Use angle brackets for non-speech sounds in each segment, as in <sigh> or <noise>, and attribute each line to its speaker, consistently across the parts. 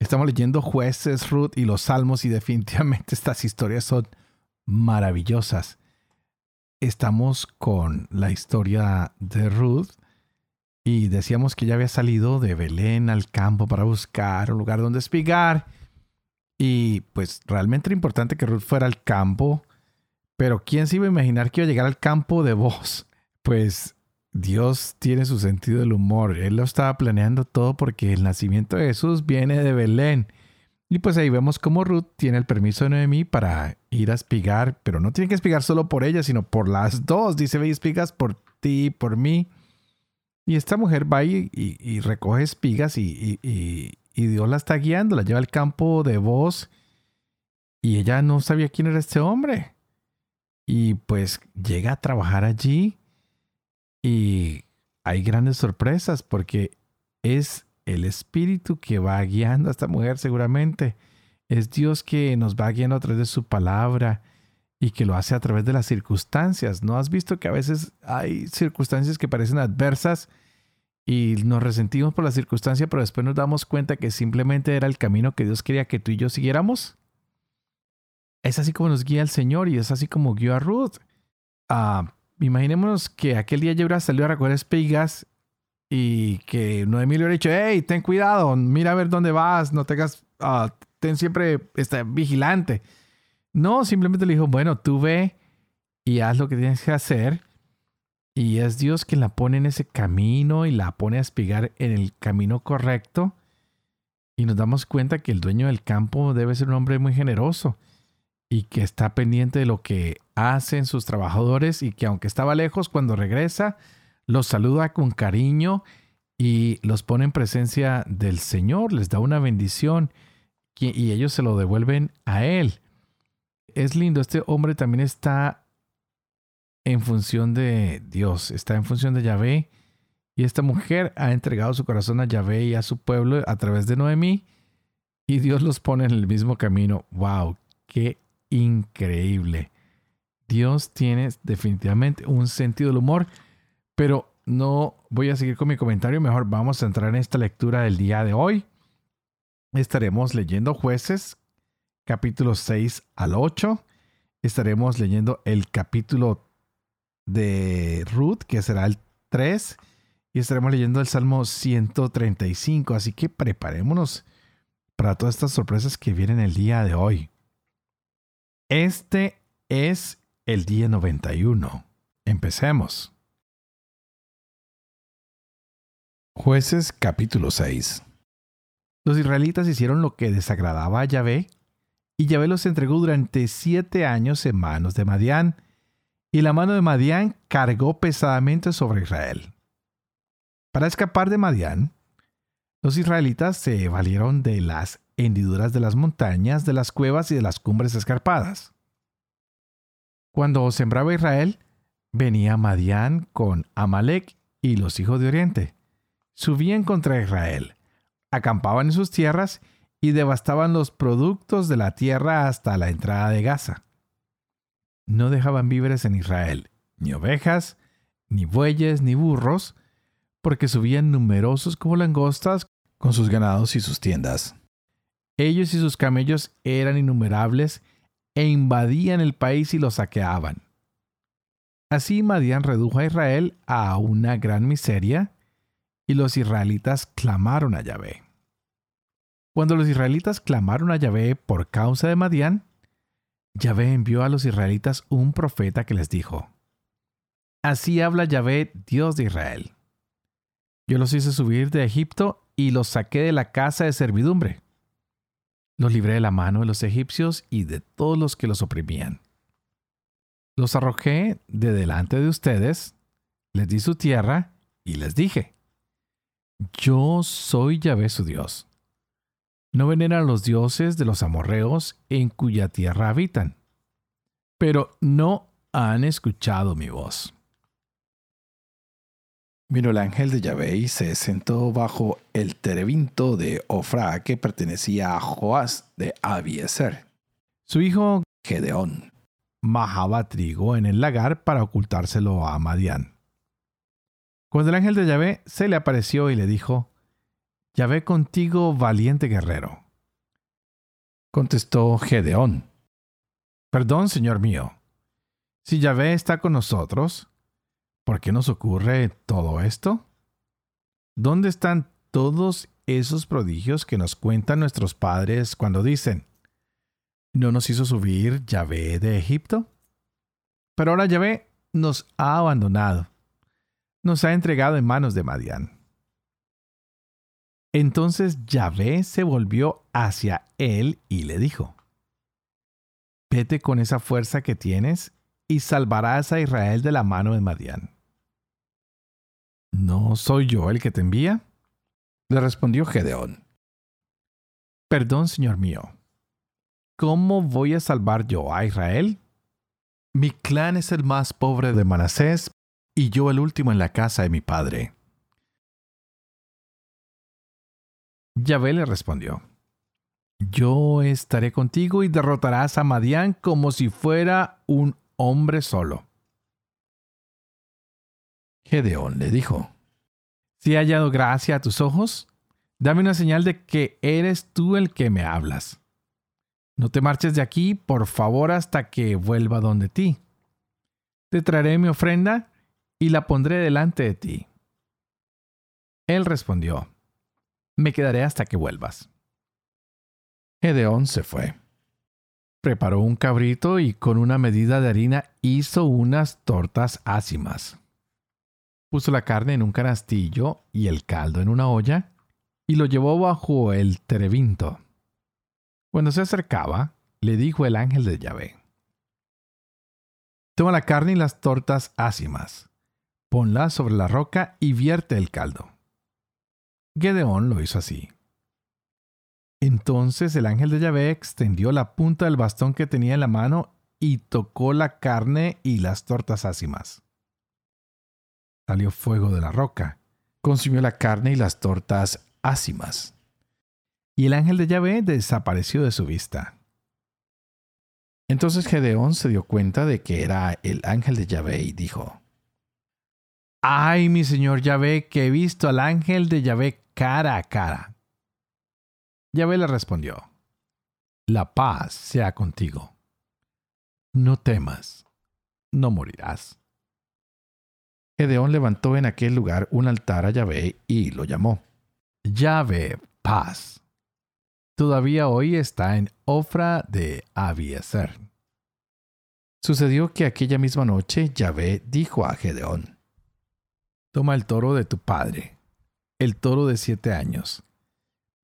Speaker 1: Estamos leyendo jueces, Ruth y los salmos y definitivamente <laughs> estas historias son maravillosas. Estamos con la historia de Ruth y decíamos que ya había salido de Belén al campo para buscar un lugar donde espigar. Y pues realmente era importante que Ruth fuera al campo, pero ¿quién se iba a imaginar que iba a llegar al campo de voz? <laughs> Pues Dios tiene su sentido del humor. Él lo estaba planeando todo porque el nacimiento de Jesús viene de Belén. Y pues ahí vemos cómo Ruth tiene el permiso de Noemí para ir a espigar, pero no tiene que espigar solo por ella, sino por las dos. Dice, ve y espigas por ti y por mí. Y esta mujer va y, recoge espigas y, y, Dios la está guiando, la lleva al campo de voz y ella no sabía quién era este hombre. Y pues llega a trabajar allí y hay grandes sorpresas porque es el Espíritu que va guiando a esta mujer seguramente. Es Dios que nos va guiando a través de su palabra y que lo hace a través de las circunstancias. ¿No has visto que a veces hay circunstancias que parecen adversas y nos resentimos por la circunstancia, pero después nos damos cuenta que simplemente era el camino que Dios quería que tú y yo siguiéramos? Es así como nos guía el Señor y es así como guió a Ruth. Ah, imaginémonos que aquel día yo hubiera salido a recoger espigas y que Noemí le hubiera dicho, hey, ten cuidado, mira a ver dónde vas, no tengas, uh, ten siempre está vigilante. No, simplemente le dijo, bueno, tú ve y haz lo que tienes que hacer. Y es Dios quien la pone en ese camino y la pone a espigar en el camino correcto. Y nos damos cuenta que el dueño del campo debe ser un hombre muy generoso y que está pendiente de lo que hacen sus trabajadores y que aunque estaba lejos, cuando regresa, los saluda con cariño y los pone en presencia del Señor, les da una bendición y ellos se lo devuelven a Él. Es lindo, este hombre también está en función de Dios, está en función de Yahvé y esta mujer ha entregado su corazón a Yahvé y a su pueblo a través de Noemí y Dios los pone en el mismo camino. ¡Wow! ¡Qué increíble. Dios tiene definitivamente un sentido del humor, pero no voy a seguir con mi comentario, mejor vamos a entrar en esta lectura del día de hoy. Estaremos leyendo jueces capítulo 6 al 8. Estaremos leyendo el capítulo de Ruth, que será el 3. Y estaremos leyendo el Salmo 135. Así que preparémonos para todas estas sorpresas que vienen el día de hoy. Este es el día 91. Empecemos. Jueces capítulo 6 Los israelitas hicieron lo que desagradaba a Yahvé, y Yahvé los entregó durante siete años en manos de Madián, y la mano de Madián cargó pesadamente sobre Israel. Para escapar de Madián, los israelitas se valieron de las hendiduras de las montañas, de las cuevas y de las cumbres escarpadas. Cuando sembraba Israel, venía Madián con Amalek y los hijos de Oriente. Subían contra Israel, acampaban en sus tierras y devastaban los productos de la tierra hasta la entrada de Gaza. No dejaban víveres en Israel, ni ovejas, ni bueyes, ni burros, porque subían numerosos como langostas con sus ganados y sus tiendas. Ellos y sus camellos eran innumerables e invadían el país y lo saqueaban. Así Madián redujo a Israel a una gran miseria y los israelitas clamaron a Yahvé. Cuando los israelitas clamaron a Yahvé por causa de Madián, Yahvé envió a los israelitas un profeta que les dijo, Así habla Yahvé, Dios de Israel. Yo los hice subir de Egipto y los saqué de la casa de servidumbre. Los libré de la mano de los egipcios y de todos los que los oprimían. Los arrojé de delante de ustedes, les di su tierra y les dije, yo soy Yahvé su Dios. No veneran los dioses de los amorreos en cuya tierra habitan, pero no han escuchado mi voz.
Speaker 2: Vino el ángel de Yahvé y se sentó bajo el terebinto de Ofra que pertenecía a Joás de Abieser.
Speaker 1: Su hijo
Speaker 2: Gedeón
Speaker 1: majaba trigo en el lagar para ocultárselo a Madián. Cuando el ángel de Yahvé se le apareció y le dijo, Yahvé contigo, valiente guerrero.
Speaker 2: Contestó Gedeón,
Speaker 1: Perdón, señor mío. Si Yahvé está con nosotros, ¿por qué nos ocurre todo esto? ¿Dónde están todos esos prodigios que nos cuentan nuestros padres cuando dicen, ¿no nos hizo subir Yahvé de Egipto? Pero ahora Yahvé nos ha abandonado, nos ha entregado en manos de Madián. Entonces Yahvé se volvió hacia él y le dijo, Vete con esa fuerza que tienes y salvarás a Israel de la mano de Madián. ¿No soy yo el que te envía?
Speaker 2: Le respondió Gedeón.
Speaker 1: Perdón, señor mío. ¿Cómo voy a salvar yo a Israel? Mi clan es el más pobre de Manasés y yo el último en la casa de mi padre. Yahvé le respondió, Yo estaré contigo y derrotarás a Madián como si fuera un hombre solo.
Speaker 2: Gedeón le dijo,
Speaker 1: Si he hallado gracia a tus ojos, dame una señal de que eres tú el que me hablas. No te marches de aquí, por favor, hasta que vuelva donde ti. Te traeré mi ofrenda y la pondré delante de ti. Él respondió, me quedaré hasta que vuelvas.
Speaker 2: Gedeón se fue.
Speaker 1: Preparó un cabrito y con una medida de harina hizo unas tortas ácimas. Puso la carne en un canastillo y el caldo en una olla y lo llevó bajo el terebinto. Cuando se acercaba, le dijo el ángel de Yahvé, Toma la carne y las tortas ácimas, ponla sobre la roca y vierte el caldo. Gedeón lo hizo así. Entonces el ángel de Yahvé extendió la punta del bastón que tenía en la mano y tocó la carne y las tortas ácimas. Salió fuego de la roca, consumió la carne y las tortas ácimas. Y el ángel de Yahvé desapareció de su vista. Entonces Gedeón se dio cuenta de que era el ángel de Yahvé y dijo, Ay, mi señor Yahvé, que he visto al ángel de Yahvé cara a cara. Yahvé le respondió, La paz sea contigo. No temas, no morirás. Gedeón levantó en aquel lugar un altar a Yahvé y lo llamó. Yahvé, paz. Todavía hoy está en Ofra de Abieser. Sucedió que aquella misma noche Yahvé dijo a Gedeón, Toma el toro de tu padre el toro de siete años.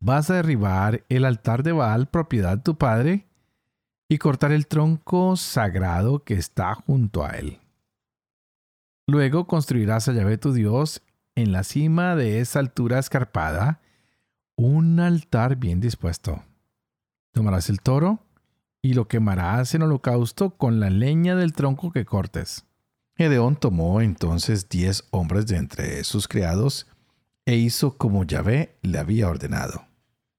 Speaker 1: Vas a derribar el altar de Baal, propiedad de tu padre, y cortar el tronco sagrado que está junto a él. Luego construirás a Yahvé tu Dios en la cima de esa altura escarpada un altar bien dispuesto. Tomarás el toro y lo quemarás en holocausto con la leña del tronco que cortes. Gedeón tomó entonces diez hombres de entre sus criados e hizo como Yahvé le había ordenado.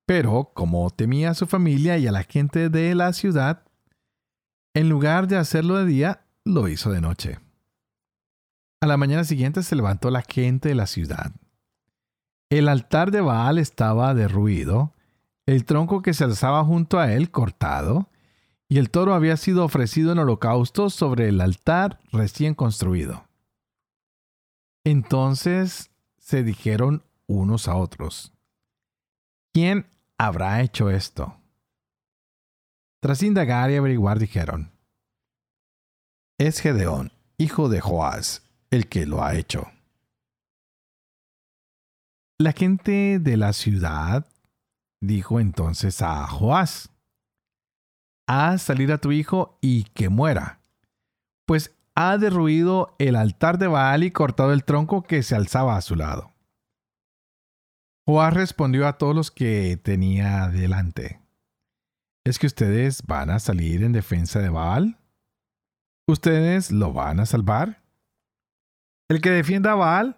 Speaker 1: Pero, como temía a su familia y a la gente de la ciudad, en lugar de hacerlo de día, lo hizo de noche. A la mañana siguiente se levantó la gente de la ciudad. El altar de Baal estaba derruido, el tronco que se alzaba junto a él cortado, y el toro había sido ofrecido en holocausto sobre el altar recién construido. Entonces se dijeron unos a otros, ¿quién habrá hecho esto? Tras indagar y averiguar dijeron, es Gedeón, hijo de Joás, el que lo ha hecho. La gente de la ciudad dijo entonces a Joás, haz salir a tu hijo y que muera, pues ha derruido el altar de Baal y cortado el tronco que se alzaba a su lado. Joás respondió a todos los que tenía delante. ¿Es que ustedes van a salir en defensa de Baal? ¿Ustedes lo van a salvar? El que defienda a Baal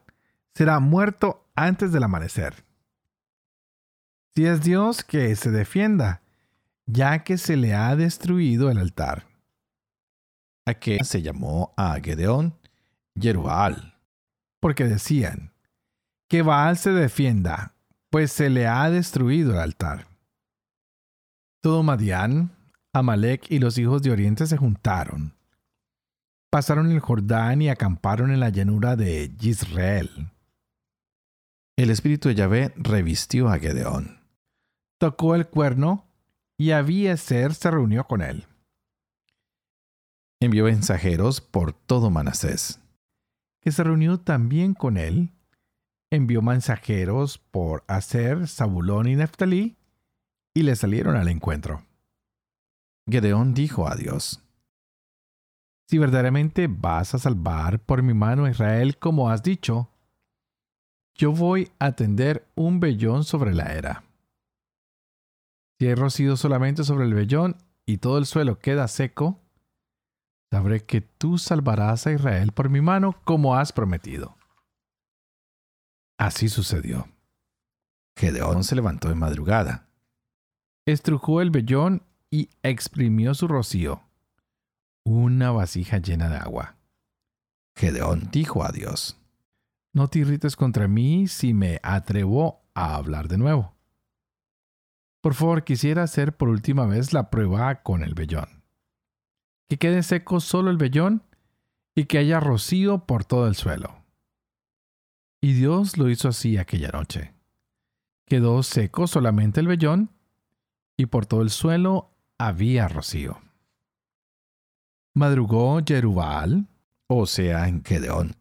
Speaker 1: será muerto antes del amanecer. Si es Dios que se defienda, ya que se le ha destruido el altar.
Speaker 2: A que se llamó a Gedeón Jerubal,
Speaker 1: porque decían, que Baal se defienda, pues se le ha destruido el altar. Todo Madián, Amalek y los hijos de Oriente se juntaron. Pasaron el Jordán y acamparon en la llanura de Yisrael.
Speaker 2: El espíritu de Yahvé revistió a Gedeón.
Speaker 1: Tocó el cuerno y Abieser se reunió con él.
Speaker 2: Envió mensajeros por todo Manasés.
Speaker 1: Que se reunió también con él. Envió mensajeros por Aser, Zabulón y Neftalí, y le salieron al encuentro.
Speaker 2: Gedeón dijo a Dios,
Speaker 1: Si verdaderamente vas a salvar por mi mano a Israel como has dicho, yo voy a tender un vellón sobre la era. Si hay rocío solamente sobre el vellón y todo el suelo queda seco, sabré que tú salvarás a Israel por mi mano como has prometido. Así sucedió.
Speaker 2: Gedeón se levantó de madrugada.
Speaker 1: Estrujó el vellón y exprimió su rocío, una vasija llena de agua.
Speaker 2: Gedeón dijo a Dios,
Speaker 1: No te irrites contra mí si me atrevo a hablar de nuevo. Por favor, quisiera hacer por última vez la prueba con el vellón. Que quede seco solo el vellón y que haya rocío por todo el suelo. Y Dios lo hizo así aquella noche. Quedó seco solamente el vellón y por todo el suelo había rocío. Madrugó Jerubal,
Speaker 2: o sea, en Gedeón,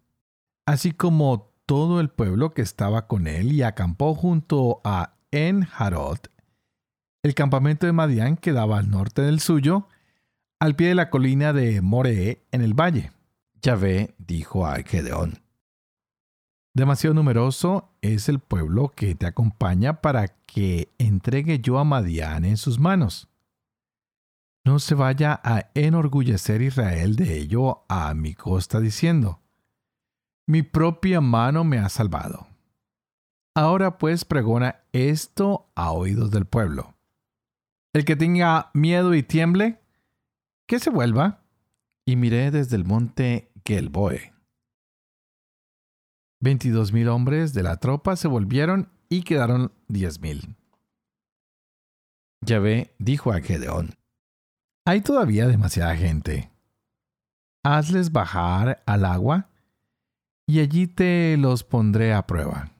Speaker 1: así como todo el pueblo que estaba con él y acampó junto a En Harod el campamento de Madián quedaba al norte del suyo, al pie de la colina de Moree, en el valle.
Speaker 2: Yahvé dijo a Gedeón,
Speaker 1: Demasiado numeroso es el pueblo que te acompaña para que entregue yo a Madián en sus manos. No se vaya a enorgullecer Israel de ello a mi costa diciendo, mi propia mano me ha salvado. Ahora pues pregona esto a oídos del pueblo. El que tenga miedo y tiemble, que se vuelva.
Speaker 2: Y miré desde el monte Gelboe.
Speaker 1: Veintidós mil hombres de la tropa se volvieron y quedaron diez mil.
Speaker 2: Yahvé dijo a Gedeón,
Speaker 1: Hay todavía demasiada gente. Hazles bajar al agua y allí te los pondré a prueba.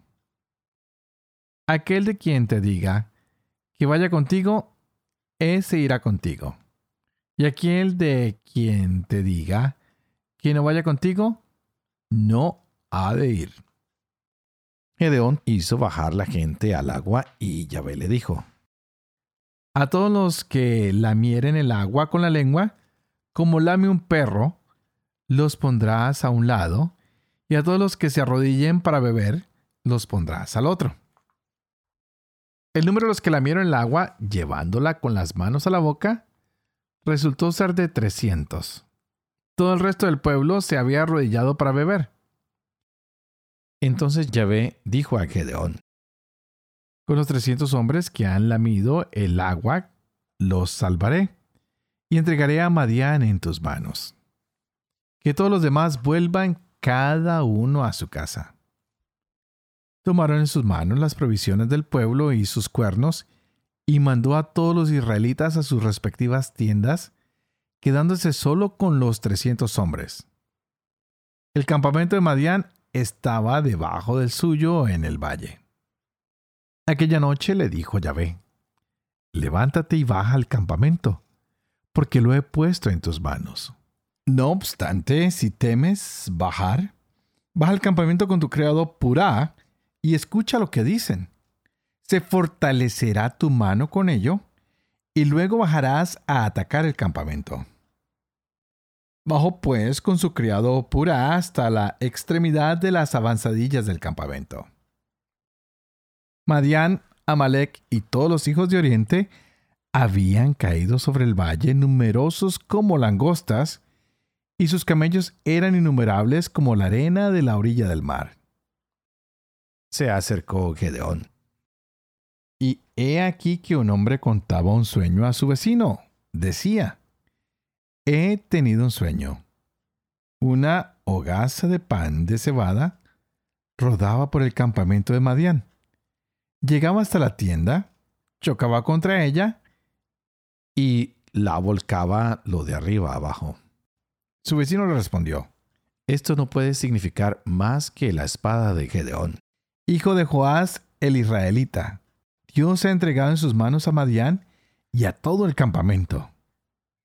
Speaker 1: Aquel de quien te diga que vaya contigo, ese irá contigo. Y aquel de quien te diga que no vaya contigo, no ha de ir.
Speaker 2: Gedeón hizo bajar la gente al agua y Yahvé le dijo,
Speaker 1: A todos los que lamieren el agua con la lengua, como lame un perro, los pondrás a un lado, y a todos los que se arrodillen para beber, los pondrás al otro. El número de los que lamieron el agua, llevándola con las manos a la boca, resultó ser de 300. Todo el resto del pueblo se había arrodillado para beber.
Speaker 2: Entonces Yahvé dijo a Gedeón,
Speaker 1: Con los 300 hombres que han lamido el agua, los salvaré, y entregaré a Madián en tus manos. Que todos los demás vuelvan cada uno a su casa. Tomaron en sus manos las provisiones del pueblo y sus cuernos, y mandó a todos los israelitas a sus respectivas tiendas, quedándose solo con los trescientos hombres. El campamento de Madián estaba debajo del suyo en el valle. Aquella noche le dijo Yahvé, Levántate y baja al campamento, porque lo he puesto en tus manos. No obstante, si temes bajar, baja al campamento con tu criado Purá, y escucha lo que dicen. Se fortalecerá tu mano con ello, y luego bajarás a atacar el campamento. Bajó pues con su criado Pura hasta la extremidad de las avanzadillas del campamento. Madián, Amalek y todos los hijos de Oriente habían caído sobre el valle numerosos como langostas, y sus camellos eran innumerables como la arena de la orilla del mar.
Speaker 2: Se acercó Gedeón.
Speaker 1: Y he aquí que un hombre contaba un sueño a su vecino. Decía, he tenido un sueño. Una hogaza de pan de cebada rodaba por el campamento de Madián. Llegaba hasta la tienda, chocaba contra ella y la volcaba lo de arriba abajo. Su vecino le respondió,
Speaker 2: Esto no puede significar más que la espada de Gedeón.
Speaker 1: Hijo de Joás el israelita, Dios ha entregado en sus manos a Madián y a todo el campamento.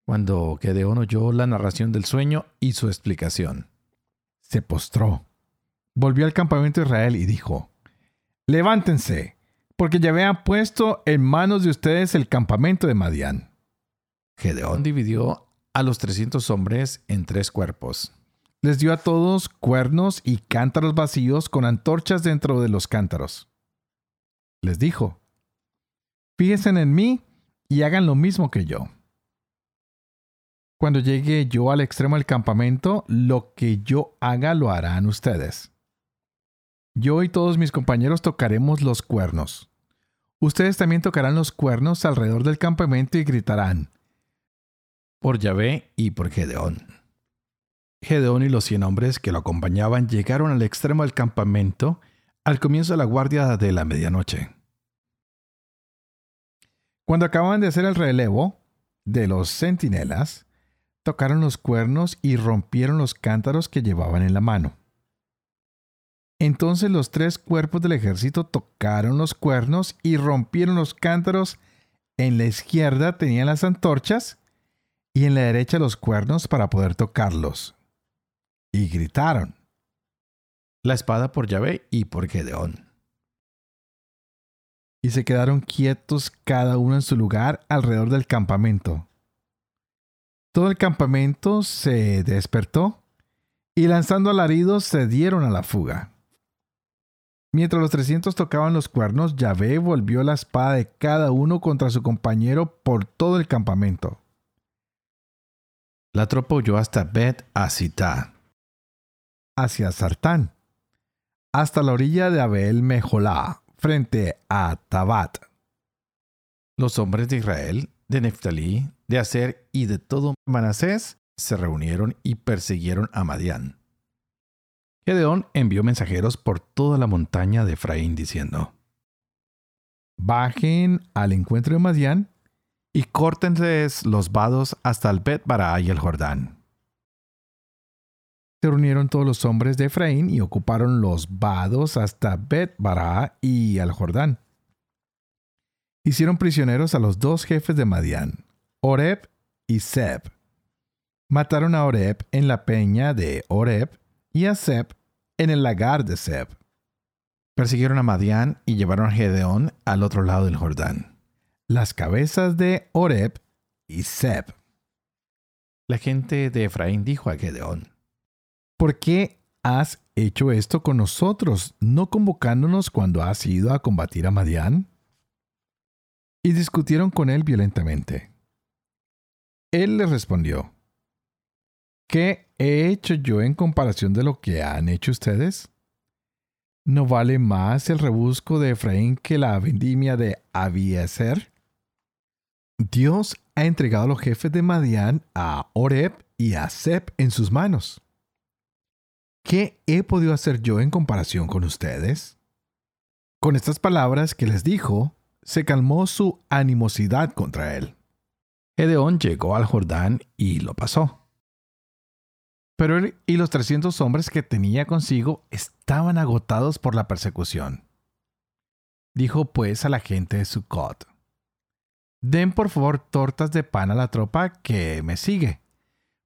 Speaker 2: Cuando Gedeón oyó la narración del sueño y su explicación,
Speaker 1: se postró, volvió al campamento de Israel y dijo, Levántense, porque ya había puesto en manos de ustedes el campamento de Madián.
Speaker 2: Gedeón dividió a los trescientos hombres en tres cuerpos.
Speaker 1: Les dio a todos cuernos y cántaros vacíos con antorchas dentro de los cántaros. Les dijo, Fíjense en mí y hagan lo mismo que yo. Cuando llegue yo al extremo del campamento, lo que yo haga lo harán ustedes. Yo y todos mis compañeros tocaremos los cuernos. Ustedes también tocarán los cuernos alrededor del campamento y gritarán,
Speaker 2: por Yahvé y por Gedeón. Gedeón y los cien hombres que lo acompañaban llegaron al extremo del campamento al comienzo de la guardia de la medianoche.
Speaker 1: Cuando acababan de hacer el relevo de los centinelas, tocaron los cuernos y rompieron los cántaros que llevaban en la mano. Entonces los tres cuerpos del ejército tocaron los cuernos y rompieron los cántaros. En la izquierda tenían las antorchas y en la derecha los cuernos para poder tocarlos. Y gritaron.
Speaker 2: La espada por Yahvé y por Gedeón.
Speaker 1: Y se quedaron quietos cada uno en su lugar alrededor del campamento. Todo el campamento se despertó y lanzando alaridos se dieron a la fuga. Mientras los trescientos tocaban los cuernos, Yahvé volvió la espada de cada uno contra su compañero por todo el campamento.
Speaker 2: La tropa huyó hasta Bet Asitá,
Speaker 1: hacia Sartán, hasta la orilla de Abel Mejolá, frente a Tabat.
Speaker 2: Los hombres de Israel, de Neftalí, de Aser y de todo Manasés se reunieron y persiguieron a Madián. Gedeón envió mensajeros por toda la montaña de Efraín diciendo:
Speaker 1: Bajen al encuentro de Madián y córtenles los vados hasta el Bet Bará y el Jordán. Se reunieron todos los hombres de Efraín y ocuparon los vados hasta Bet Bará y al Jordán. Hicieron prisioneros a los dos jefes de Madián, Oreb y Seb. Mataron a Oreb en la peña de Oreb y a Seb en el lagar de Seb.
Speaker 2: Persiguieron a Madián y llevaron a Gedeón al otro lado del Jordán
Speaker 1: las cabezas de Oreb y Seb.
Speaker 2: La gente de Efraín dijo a Gedeón,
Speaker 1: ¿por qué has hecho esto con nosotros, no convocándonos cuando has ido a combatir a Madián? Y discutieron con él violentamente. Él les respondió, ¿qué he hecho yo en comparación de lo que han hecho ustedes? ¿No vale más el rebusco de Efraín que la vendimia de Abiezer? Dios ha entregado a los jefes de Madián a Oreb y a Seb en sus manos. ¿Qué he podido hacer yo en comparación con ustedes? Con estas palabras que les dijo, se calmó su animosidad contra él.
Speaker 2: Gedeón llegó al Jordán y lo pasó.
Speaker 1: Pero él y los trescientos hombres que tenía consigo estaban agotados por la persecución. Dijo pues a la gente de Sucot, Den por favor tortas de pan a la tropa que me sigue,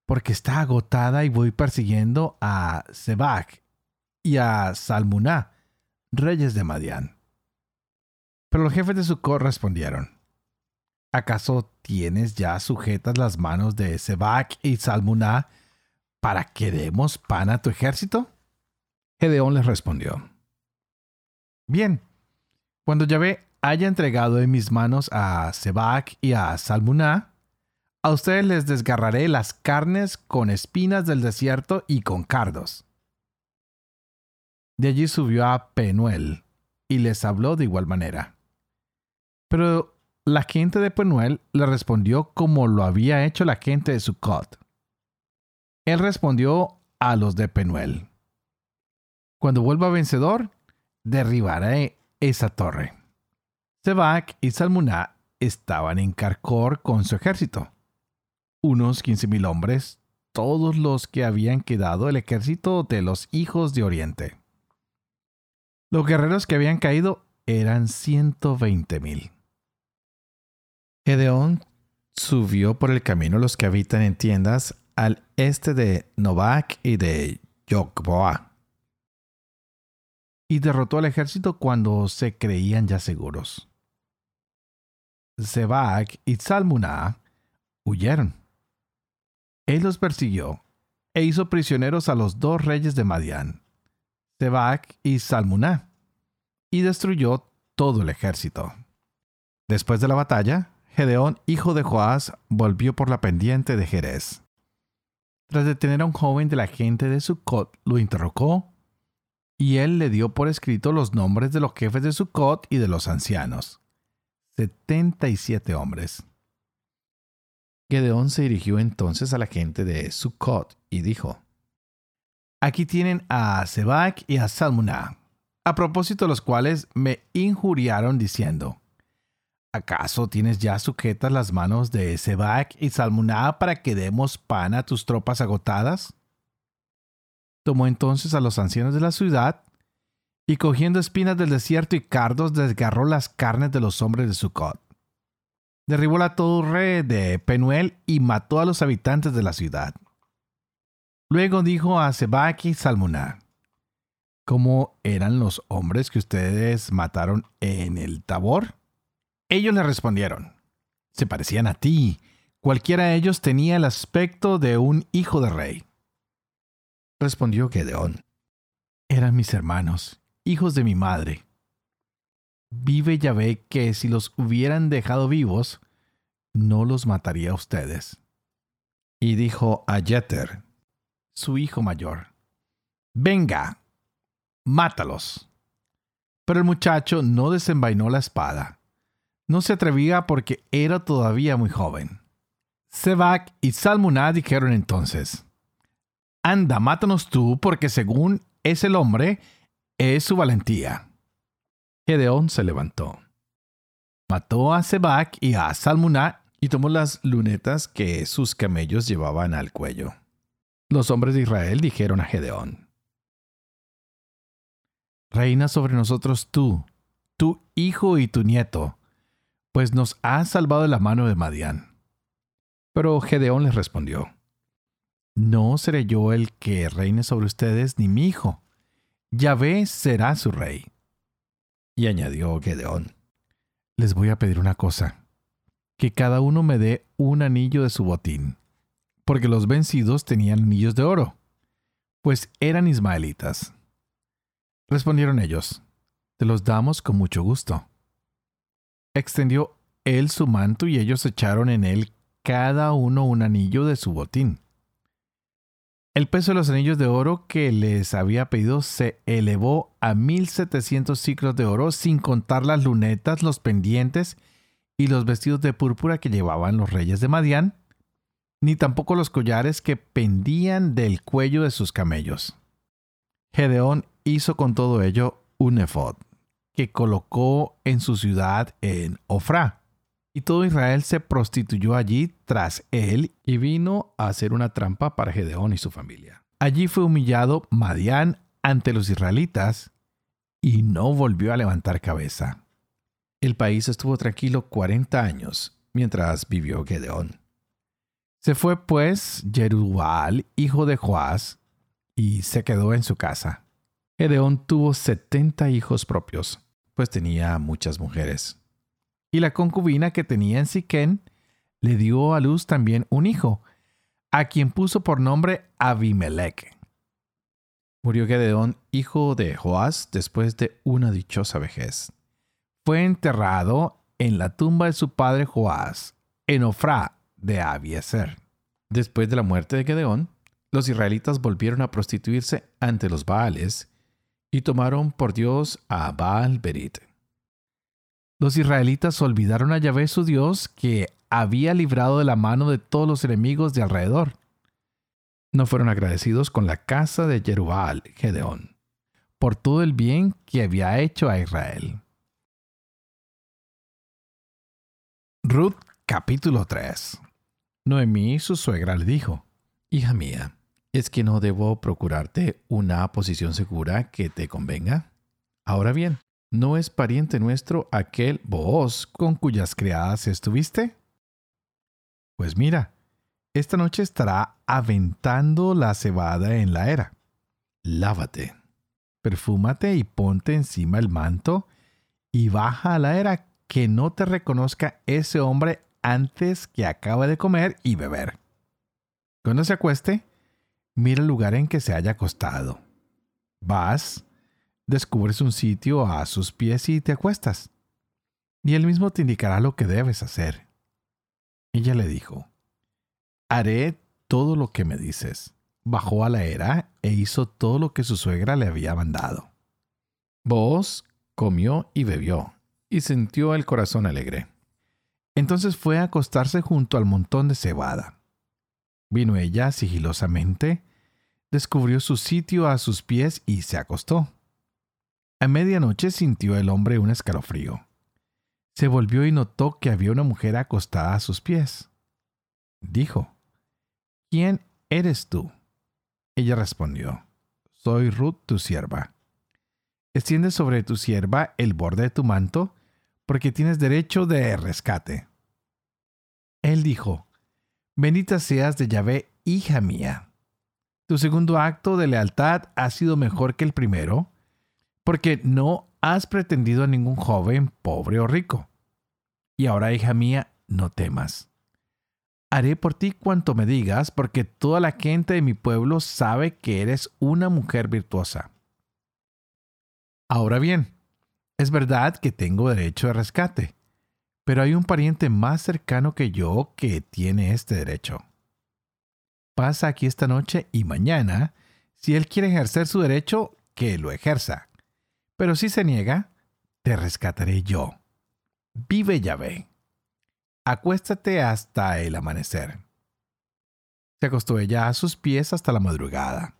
Speaker 1: porque está agotada y voy persiguiendo a Sebak y a Salmuná, reyes de Madián. Pero los jefes de Sucor respondieron, ¿acaso tienes ya sujetas las manos de Sebak y Salmuná para que demos pan a tu ejército?
Speaker 2: Gedeón les respondió,
Speaker 1: Bien, Cuando Yahvé haya entregado en mis manos a Sebac y a Salmuná, a ustedes les desgarraré las carnes con espinas del desierto y con cardos. De allí subió a Penuel y les habló de igual manera. Pero la gente de Penuel le respondió como lo había hecho la gente de Sucot. Él respondió a los de Penuel. Cuando vuelva vencedor, derribaré esa torre. Sebac y Salmuná estaban en Carcor con su ejército unos quince mil hombres, todos los que habían quedado el ejército de los hijos de Oriente. Los guerreros que habían caído eran ciento veinte mil.
Speaker 2: Gedeón subió por el camino los que habitan en tiendas al este de Novac y de Yokboa.
Speaker 1: Y derrotó al ejército cuando se creían ya seguros. Zebac y Salmuná huyeron él los persiguió e hizo prisioneros a los dos reyes de Madián, Sebac y Salmuná, y destruyó todo el ejército. Después de la batalla, Gedeón, hijo de Joás, volvió por la pendiente de Jerez. Tras detener a un joven de la gente de Sucot, lo interrogó, y él le dio por escrito los nombres de los jefes de Sucot y de los ancianos. Setenta y siete hombres.
Speaker 2: Gedeón se dirigió entonces a la gente de Sukkot y dijo,
Speaker 1: Aquí tienen a Sebac y a Salmuná, a propósito de los cuales me injuriaron diciendo, ¿acaso tienes ya sujetas las manos de Sebac y Salmuná para que demos pan a tus tropas agotadas? Tomó entonces a los ancianos de la ciudad, y cogiendo espinas del desierto y cardos desgarró las carnes de los hombres de Sucot derribó la torre de Penuel y mató a los habitantes de la ciudad. Luego dijo a Sebac y Salmuná, ¿cómo eran los hombres que ustedes mataron en el Tabor? Ellos le respondieron, se parecían a ti, cualquiera de ellos tenía el aspecto de un hijo de rey. Respondió Gedeón, eran mis hermanos, hijos de mi madre vive Yahvé que si los hubieran dejado vivos, no los mataría a ustedes. Y dijo a Jeter, su hijo mayor, venga, mátalos. Pero el muchacho no desenvainó la espada. No se atrevía porque era todavía muy joven. Sebac y Salmuná dijeron entonces, Anda, mátanos tú, porque según es el hombre, es su valentía. Gedeón se levantó. Mató a Sebac y a Salmuná y tomó las lunetas que sus camellos llevaban al cuello. Los hombres de Israel dijeron a Gedeón, Reina sobre nosotros tú, tu hijo y tu nieto, pues nos has salvado de la mano de Madián. Pero Gedeón les respondió, No seré yo el que reine sobre ustedes ni mi hijo. Yahvé será su rey. Y añadió Gedeón, les voy a pedir una cosa, que cada uno me dé un anillo de su botín, porque los vencidos tenían anillos de oro, pues eran ismaelitas. Respondieron ellos, te los damos con mucho gusto. Extendió él su manto y ellos echaron en él cada uno un anillo de su botín. El peso de los anillos de oro que les había pedido se elevó a 1700 ciclos de oro sin contar las lunetas, los pendientes y los vestidos de púrpura que llevaban los reyes de Madián, ni tampoco los collares que pendían del cuello de sus camellos. Gedeón hizo con todo ello un efod, que colocó en su ciudad en Ofra y todo Israel se prostituyó allí tras él y vino a hacer una trampa para Gedeón y su familia. Allí fue humillado Madián ante los israelitas y no volvió a levantar cabeza. El país estuvo tranquilo cuarenta años mientras vivió Gedeón. Se fue pues Jerubal, hijo de Joás, y se quedó en su casa. Gedeón tuvo setenta hijos propios, pues tenía muchas mujeres y la concubina que tenía en Siquén le dio a luz también un hijo, a quien puso por nombre Abimelech. Murió Gedeón, hijo de Joás, después de una dichosa vejez. fue enterrado en la tumba de su padre Joás, en Ofra de Abieser.
Speaker 2: Después de la muerte de Gedeón, los israelitas volvieron a prostituirse ante los Baales y tomaron por Dios a Baal Berit.
Speaker 1: Los israelitas olvidaron a Yahvé su Dios que había librado de la mano de todos los enemigos de alrededor. No fueron agradecidos con la casa de Jerubal, Gedeón, por todo el bien que había hecho a Israel. Ruth capítulo 3 Noemí, su suegra, le dijo,
Speaker 2: Hija mía, ¿es que no debo procurarte una posición segura que te convenga? Ahora bien, ¿no es pariente nuestro aquel Booz con cuyas criadas estuviste?
Speaker 1: Pues mira, esta noche estará aventando la cebada en la era.
Speaker 2: Lávate,
Speaker 1: perfúmate y ponte encima el manto y baja a la era que no te reconozca ese hombre antes que acabe de comer y beber. Cuando se acueste, mira el lugar en que se haya acostado. Vas, descubres un sitio a sus pies y te acuestas. Y él mismo te indicará lo que debes hacer. Ella le dijo, Haré todo lo que me dices. Bajó a la era e hizo todo lo que su suegra le había mandado.
Speaker 2: Vos comió y bebió, y sintió el corazón alegre.
Speaker 1: Entonces fue a acostarse junto al montón de cebada. Vino ella sigilosamente, descubrió su sitio a sus pies y se acostó. A medianoche sintió el hombre un escalofrío. Se volvió y notó que había una mujer acostada a sus pies. Dijo, ¿Quién eres tú? Ella respondió, Soy Ruth, tu sierva. Extiende sobre tu sierva el borde de tu manto porque tienes derecho de rescate. Él dijo, Bendita seas de Yahvé, hija mía. Tu segundo acto de lealtad ha sido mejor que el primero, porque no has pretendido a ningún joven, pobre o rico. Y ahora, hija mía, no temas. Haré por ti cuanto me digas, porque toda la gente de mi pueblo sabe que eres una mujer virtuosa. Ahora bien, es verdad que tengo derecho de rescate, pero hay un pariente más cercano que yo que tiene este derecho. Pasa aquí esta noche y mañana, si él quiere ejercer su derecho, que lo ejerza. Pero si se niega, te rescataré yo. Vive Yahvé. Acuéstate hasta el amanecer. Se acostó ella a sus pies hasta la madrugada.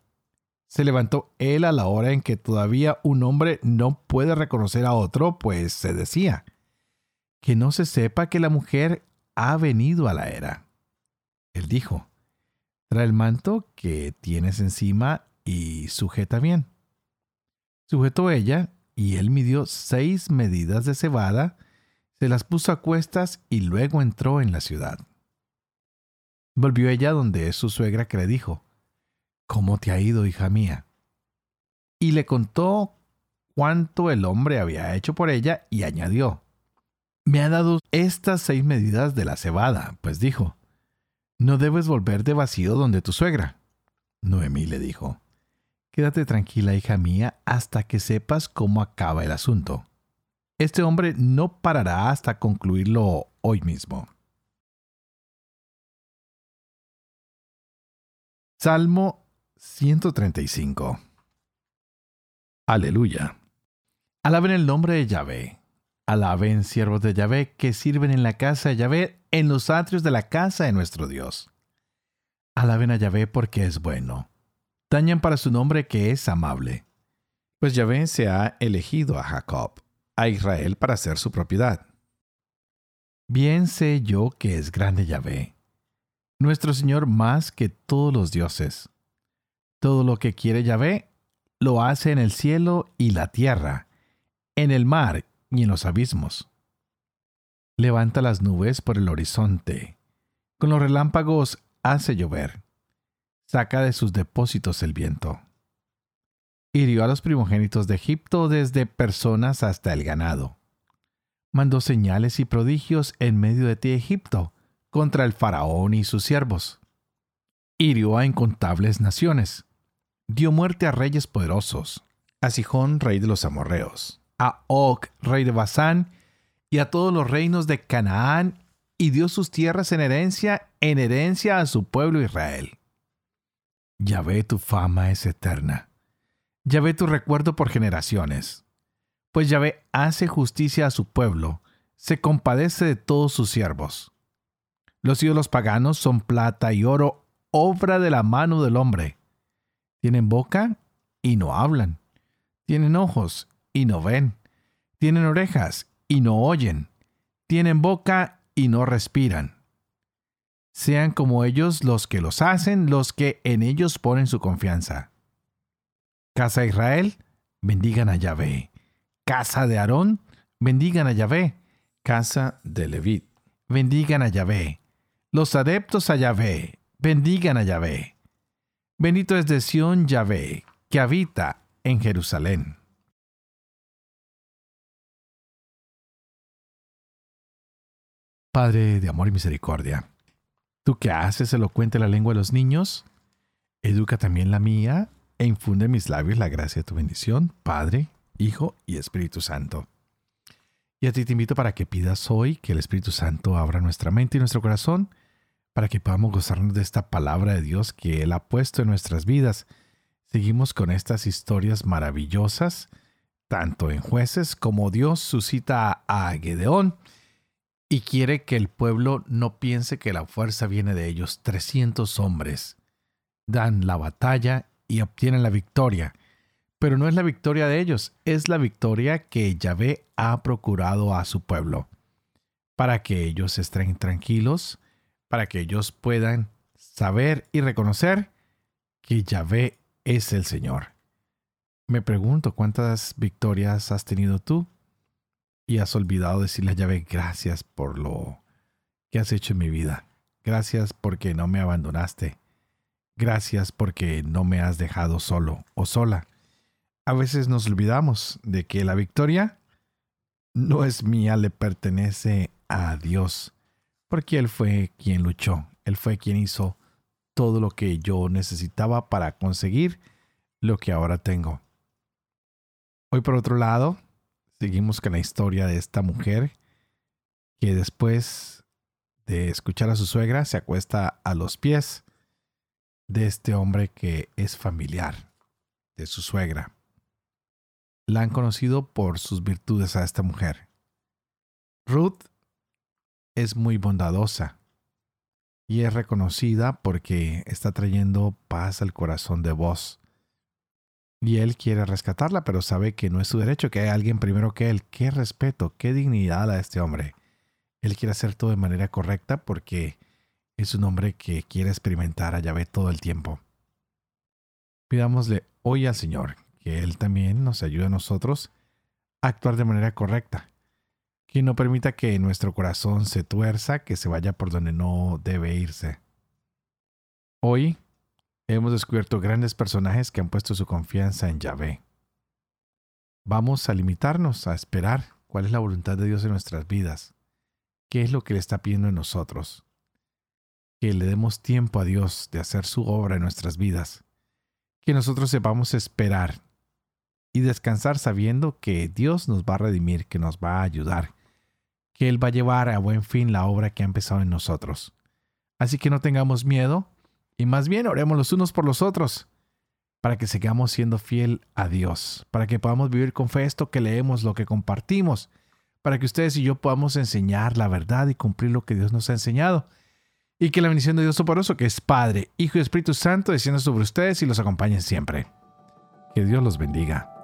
Speaker 1: Se levantó él a la hora en que todavía un hombre no puede reconocer a otro, pues se decía, que no se sepa que la mujer ha venido a la era. Él dijo, trae el manto que tienes encima y sujeta bien. Sujetó ella y él midió seis medidas de cebada, se las puso a cuestas y luego entró en la ciudad. Volvió ella donde su suegra que le dijo, ¿Cómo te ha ido, hija mía? Y le contó cuánto el hombre había hecho por ella y añadió, me ha dado estas seis medidas de la cebada, pues dijo, no debes volver de vacío donde tu suegra. Noemí le dijo, quédate tranquila, hija mía, hasta que sepas cómo acaba el asunto. Este hombre no parará hasta concluirlo hoy mismo. Salmo 135 Aleluya. Alaben el nombre de Yahvé. Alaben siervos de Yahvé que sirven en la casa de Yahvé, en los atrios de la casa de nuestro Dios. Alaben a Yahvé porque es bueno. Dañan para su nombre que es amable.
Speaker 2: Pues Yahvé se ha elegido a Jacob, a Israel para ser su propiedad.
Speaker 1: Bien sé yo que es grande Yahvé, nuestro Señor más que todos los dioses. Todo lo que quiere Yahvé, lo hace en el cielo y la tierra, en el mar y en los abismos. Levanta las nubes por el horizonte, con los relámpagos hace llover, saca de sus depósitos el viento. Hirió a los primogénitos de Egipto desde personas hasta el ganado. Mandó señales y prodigios en medio de ti Egipto, contra el faraón y sus siervos. Hirió a incontables naciones. Dio muerte a reyes poderosos,
Speaker 2: a Sijón, rey de los amorreos,
Speaker 1: a Og, rey de Basán, y a todos los reinos de Canaán y dio sus tierras en herencia, en herencia a su pueblo Israel. Yahvé tu fama es eterna. Yahvé tu recuerdo por generaciones. Pues Yahvé hace justicia a su pueblo, se compadece de todos sus siervos. Los ídolos paganos son plata y oro, obra de la mano del hombre. Tienen boca y no hablan. Tienen ojos y no ven. Tienen orejas y no oyen. Tienen boca y no respiran. Sean como ellos los que los hacen, los que en ellos ponen su confianza. Casa de Israel, bendigan a Yahvé. Casa de Aarón, bendigan a Yahvé. Casa de Levit, bendigan a Yahvé. Los adeptos a Yahvé, bendigan a Yahvé. Bendito es de Sión Yahvé, que habita en Jerusalén. Padre de amor y misericordia, tú que haces elocuente la lengua de los niños, educa también la mía e infunde en mis labios la gracia de tu bendición, Padre, Hijo y Espíritu Santo. Y a ti te invito para que pidas hoy que el Espíritu Santo abra nuestra mente y nuestro corazón para que podamos gozarnos de esta palabra de Dios que Él ha puesto en nuestras vidas. Seguimos con estas historias maravillosas, tanto en jueces como Dios suscita a Gedeón y quiere que el pueblo no piense que la fuerza viene de ellos. 300 hombres dan la batalla y obtienen la victoria. Pero no es la victoria de ellos, es la victoria que Yahvé ha procurado a su pueblo. Para que ellos estén tranquilos, para que ellos puedan saber y reconocer que Yahvé es el Señor. Me pregunto cuántas victorias has tenido tú y has olvidado decirle a Yahvé gracias por lo que has hecho en mi vida. Gracias porque no me abandonaste. Gracias porque no me has dejado solo o sola. A veces nos olvidamos de que la victoria no es mía, le pertenece a Dios, porque Él fue quien luchó, Él fue quien hizo todo lo que yo necesitaba para conseguir lo que ahora tengo. Hoy por otro lado, seguimos con la historia de esta mujer que después de escuchar a su suegra se acuesta a los pies de este hombre que es familiar de su suegra. La han conocido por sus virtudes a esta mujer. Ruth es muy bondadosa y es reconocida porque está trayendo paz al corazón de vos y él quiere rescatarla, pero sabe que no es su derecho, que hay alguien primero que él. Qué respeto, qué dignidad a este hombre. Él quiere hacer todo de manera correcta porque es un hombre que quiere experimentar a Yahvé todo el tiempo. Pidámosle hoy al Señor que Él también nos ayude a nosotros a actuar de manera correcta, que no permita que nuestro corazón se tuerza, que se vaya por donde no debe irse. Hoy hemos descubierto grandes personajes que han puesto su confianza en Yahvé. Vamos a limitarnos a esperar cuál es la voluntad de Dios en nuestras vidas, qué es lo que le está pidiendo en nosotros, que le demos tiempo a Dios de hacer su obra en nuestras vidas, que nosotros sepamos esperar y descansar sabiendo que Dios nos va a redimir, que nos va a ayudar, que Él va a llevar a buen fin la obra que ha empezado en nosotros. Así que no tengamos miedo, y más bien oremos los unos por los otros para que sigamos siendo fiel a Dios, para que podamos vivir con fe esto que leemos, lo que compartimos, para que ustedes y yo podamos enseñar la verdad y cumplir lo que Dios nos ha enseñado. Y que la bendición de Dios Toporoso, que es Padre, Hijo y Espíritu Santo, descienda sobre ustedes y los acompañe siempre. Que Dios los bendiga.